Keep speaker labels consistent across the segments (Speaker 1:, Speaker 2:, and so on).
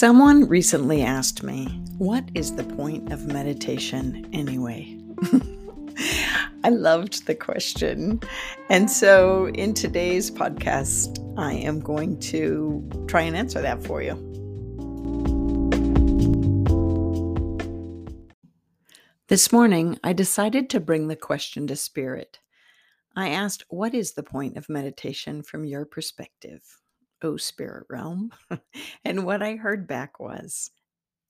Speaker 1: Someone recently asked me, What is the point of meditation anyway? I loved the question. And so in today's podcast, I am going to try and answer that for you. This morning, I decided to bring the question to spirit. I asked, What is the point of meditation from your perspective? Oh spirit realm. and what I heard back was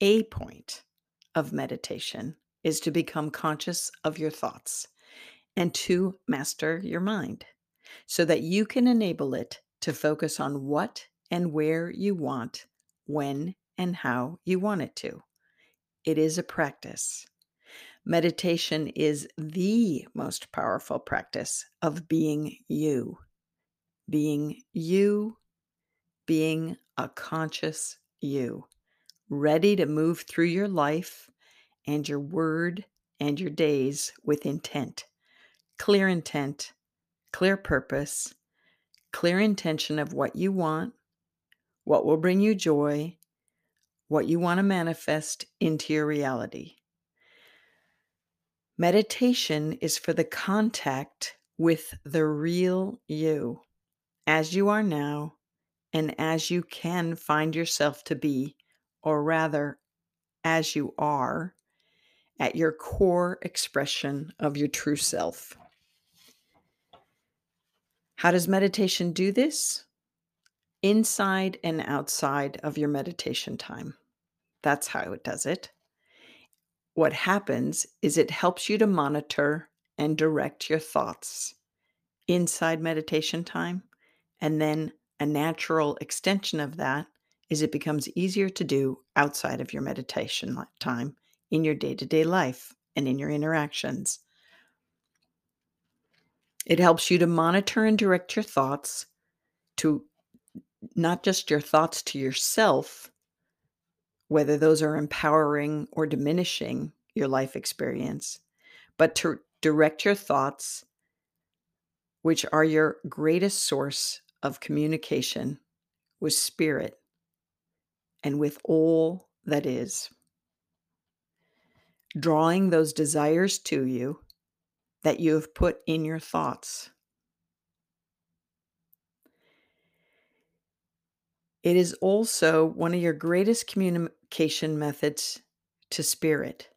Speaker 1: a point of meditation is to become conscious of your thoughts and to master your mind so that you can enable it to focus on what and where you want, when and how you want it to. It is a practice. Meditation is the most powerful practice of being you. Being you being a conscious you, ready to move through your life and your word and your days with intent. Clear intent, clear purpose, clear intention of what you want, what will bring you joy, what you want to manifest into your reality. Meditation is for the contact with the real you, as you are now, and as you can find yourself to be, or rather, as you are, at your core expression of your true self. How does meditation do this? Inside and outside of your meditation time. That's how it does it. What happens is it helps you to monitor and direct your thoughts inside meditation time and then a natural extension of that is it becomes easier to do outside of your meditation time in your day to day life and in your interactions. It helps you to monitor and direct your thoughts to not just your thoughts to yourself, whether those are empowering or diminishing your life experience, but to direct your thoughts, which are your greatest source of communication with spirit and with all that is. Drawing those desires to you that you have put in your thoughts. It is also one of your greatest communication methods to spirit,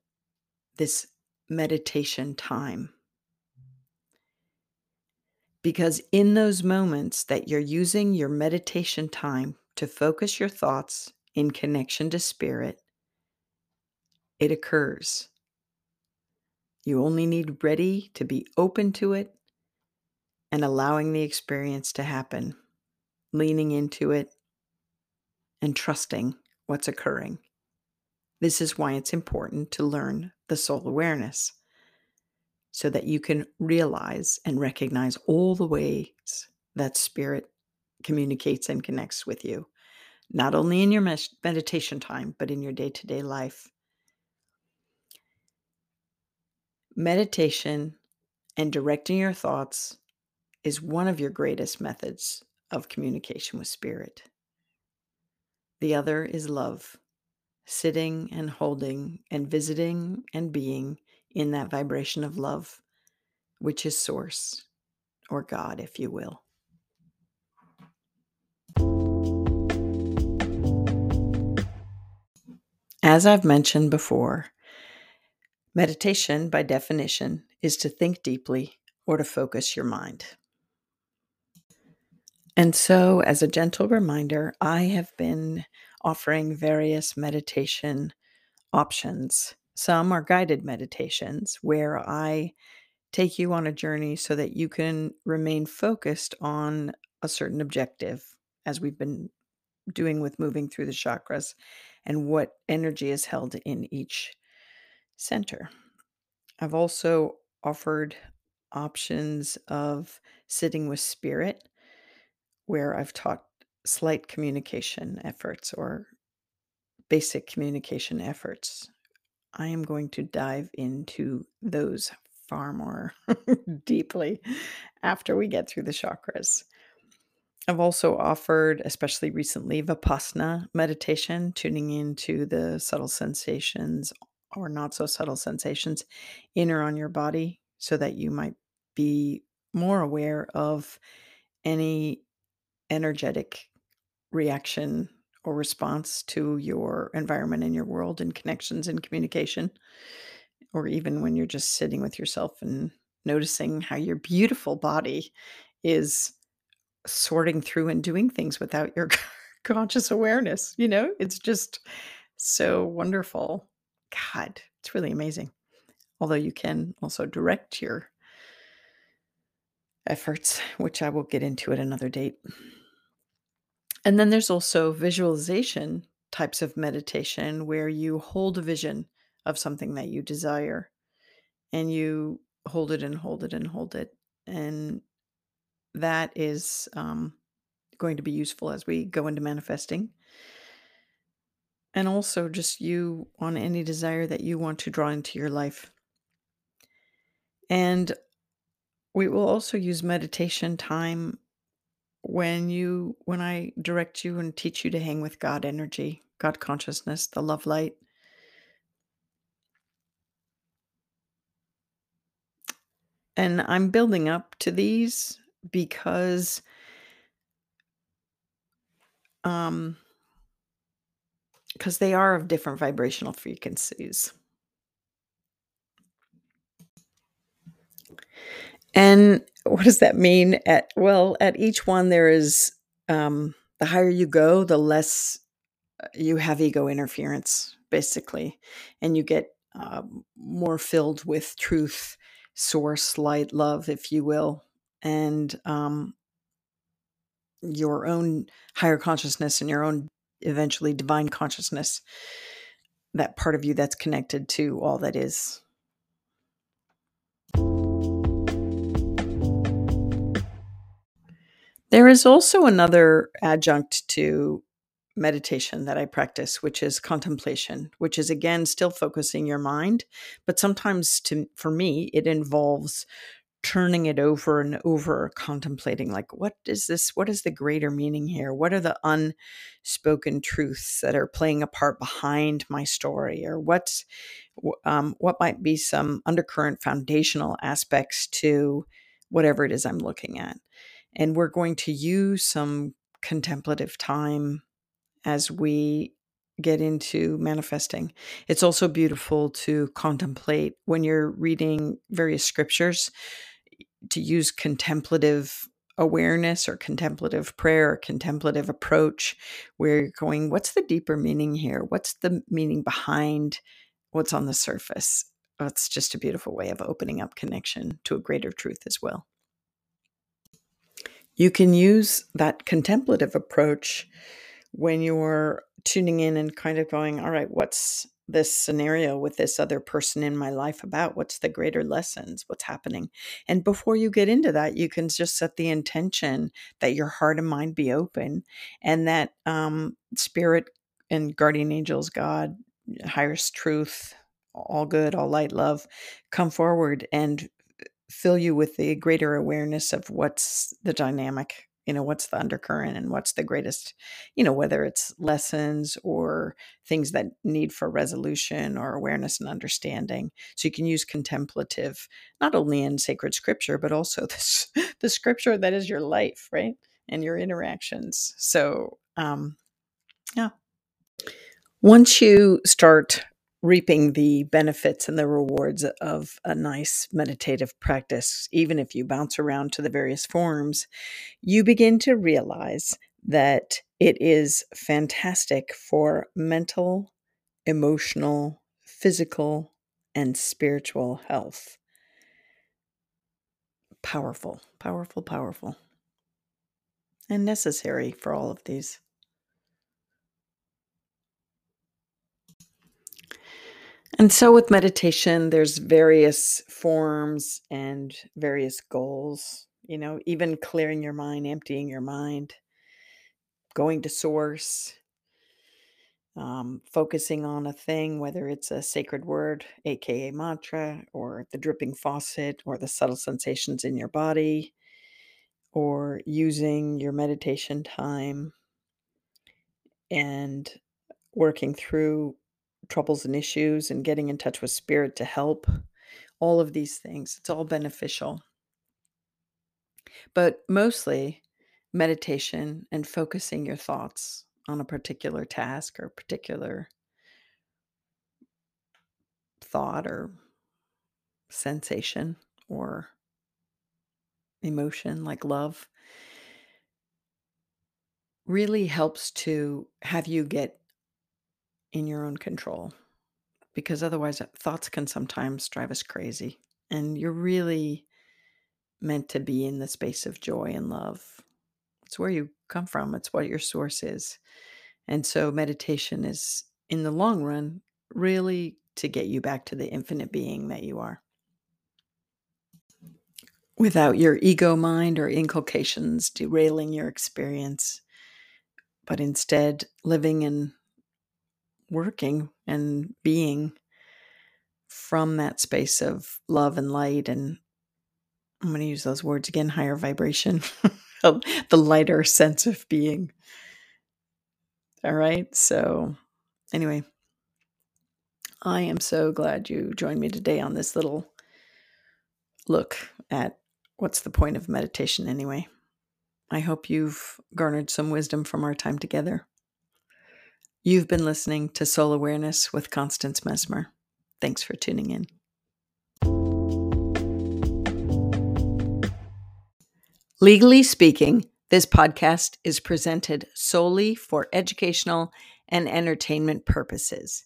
Speaker 1: this meditation time. Because in those moments that you're using your meditation time to focus your thoughts in connection to spirit, it occurs. You only need ready to be open to it and allowing the experience to happen, leaning into it and trusting what's occurring. This is why it's important to learn the soul awareness so that you can realize and recognize all the ways that spirit communicates and connects with you, not only in your meditation time, but in your day to day life. Meditation and directing your thoughts is one of your greatest methods of communication with spirit. The other is love, sitting and holding and visiting and being in that vibration of love, which is Source or God, if you will. As I've mentioned before, meditation, by definition, is to think deeply or to focus your mind. And so, as a gentle reminder, I have been offering various meditation options some are guided meditations where I take you on a journey so that you can remain focused on a certain objective, as we've been doing with moving through the chakras and what energy is held in each center. I've also offered options of sitting with spirit, where I've taught slight communication efforts or basic communication efforts I am going to dive into those far more deeply after we get through the chakras. I've also offered, especially recently, Vipassana meditation, tuning into the subtle sensations or not so subtle sensations in or on your body so that you might be more aware of any energetic reaction or response to your environment and your world and connections and communication. Or even when you're just sitting with yourself and noticing how your beautiful body is sorting through and doing things without your conscious awareness, you know? It's just so wonderful. God, it's really amazing. Although you can also direct your efforts, which I will get into at another date. And then there's also visualization types of meditation where you hold a vision of something that you desire and you hold it and hold it and hold it. And that is um, going to be useful as we go into manifesting. And also, just you on any desire that you want to draw into your life. And we will also use meditation time when you when I direct you and teach you to hang with God energy, God consciousness, the love light. And I'm building up to these because um because they are of different vibrational frequencies. And what does that mean? At well, at each one there is um the higher you go, the less uh, you have ego interference, basically, and you get uh, more filled with truth, source, light, love, if you will, and um, your own higher consciousness and your own eventually divine consciousness. That part of you that's connected to all that is. There is also another adjunct to meditation that I practice, which is contemplation, which is again still focusing your mind, but sometimes to for me it involves turning it over and over contemplating like what is this what is the greater meaning here? What are the unspoken truths that are playing a part behind my story or what's um, what might be some undercurrent foundational aspects to whatever it is i'm looking at and we're going to use some contemplative time as we get into manifesting. It's also beautiful to contemplate when you're reading various scriptures to use contemplative awareness or contemplative prayer or contemplative approach where you're going what's the deeper meaning here? What's the meaning behind what's on the surface? It's just a beautiful way of opening up connection to a greater truth as well you can use that contemplative approach when you're tuning in and kind of going all right what's this scenario with this other person in my life about? What's the greater lessons? What's happening? And before you get into that, you can just set the intention that your heart and mind be open and that um, spirit and guardian angels, God, highest truth, all good, all light, love, come forward and fill you with the greater awareness of what's the dynamic you know what's the undercurrent and what's the greatest you know whether it's lessons or things that need for resolution or awareness and understanding. So you can use contemplative not only in sacred scripture but also this the scripture that is your life right? And your interactions. So um yeah. Once you start reaping the benefits and the rewards of a nice meditative practice, even if you bounce around to the various forms, you begin to realize that it is fantastic for mental, emotional, physical, and spiritual health. Powerful, powerful, powerful, and necessary for all of these. And so with meditation, there's various forms and various goals, you know, even clearing your mind, emptying your mind, going to source, um, focusing on a thing, whether it's a sacred word, aka mantra, or the dripping faucet, or the subtle sensations in your body, or using your meditation time and working through troubles and issues and getting in touch with spirit to help. All of these things, it's all beneficial. But mostly, meditation and focusing your thoughts on a particular task or particular thought or sensation or emotion like love really helps to have you get in your own control because otherwise uh, thoughts can sometimes drive us crazy and you're really meant to be in the space of joy and love. It's where you come from it's what your source is and so meditation is in the long run really to get you back to the infinite being that you are. Without your ego mind or inculcations derailing your experience, but instead living and working and being from that space of love and light. And I'm going to use those words again higher vibration, the lighter sense of being. All right. So, anyway, I am so glad you joined me today on this little look at what's the point of meditation anyway? I hope you've garnered some wisdom from our time together. You've been listening to Soul Awareness with Constance Messmer. Thanks for tuning in. Legally speaking, this podcast is presented solely for educational and entertainment purposes.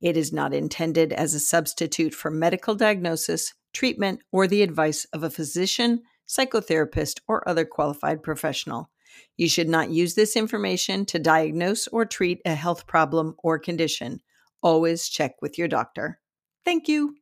Speaker 1: It is not intended as a substitute for medical diagnosis treatment, or the advice of a physician, psychotherapist, or other qualified professional. You should not use this information to diagnose or treat a health problem or condition. Always check with your doctor. Thank you.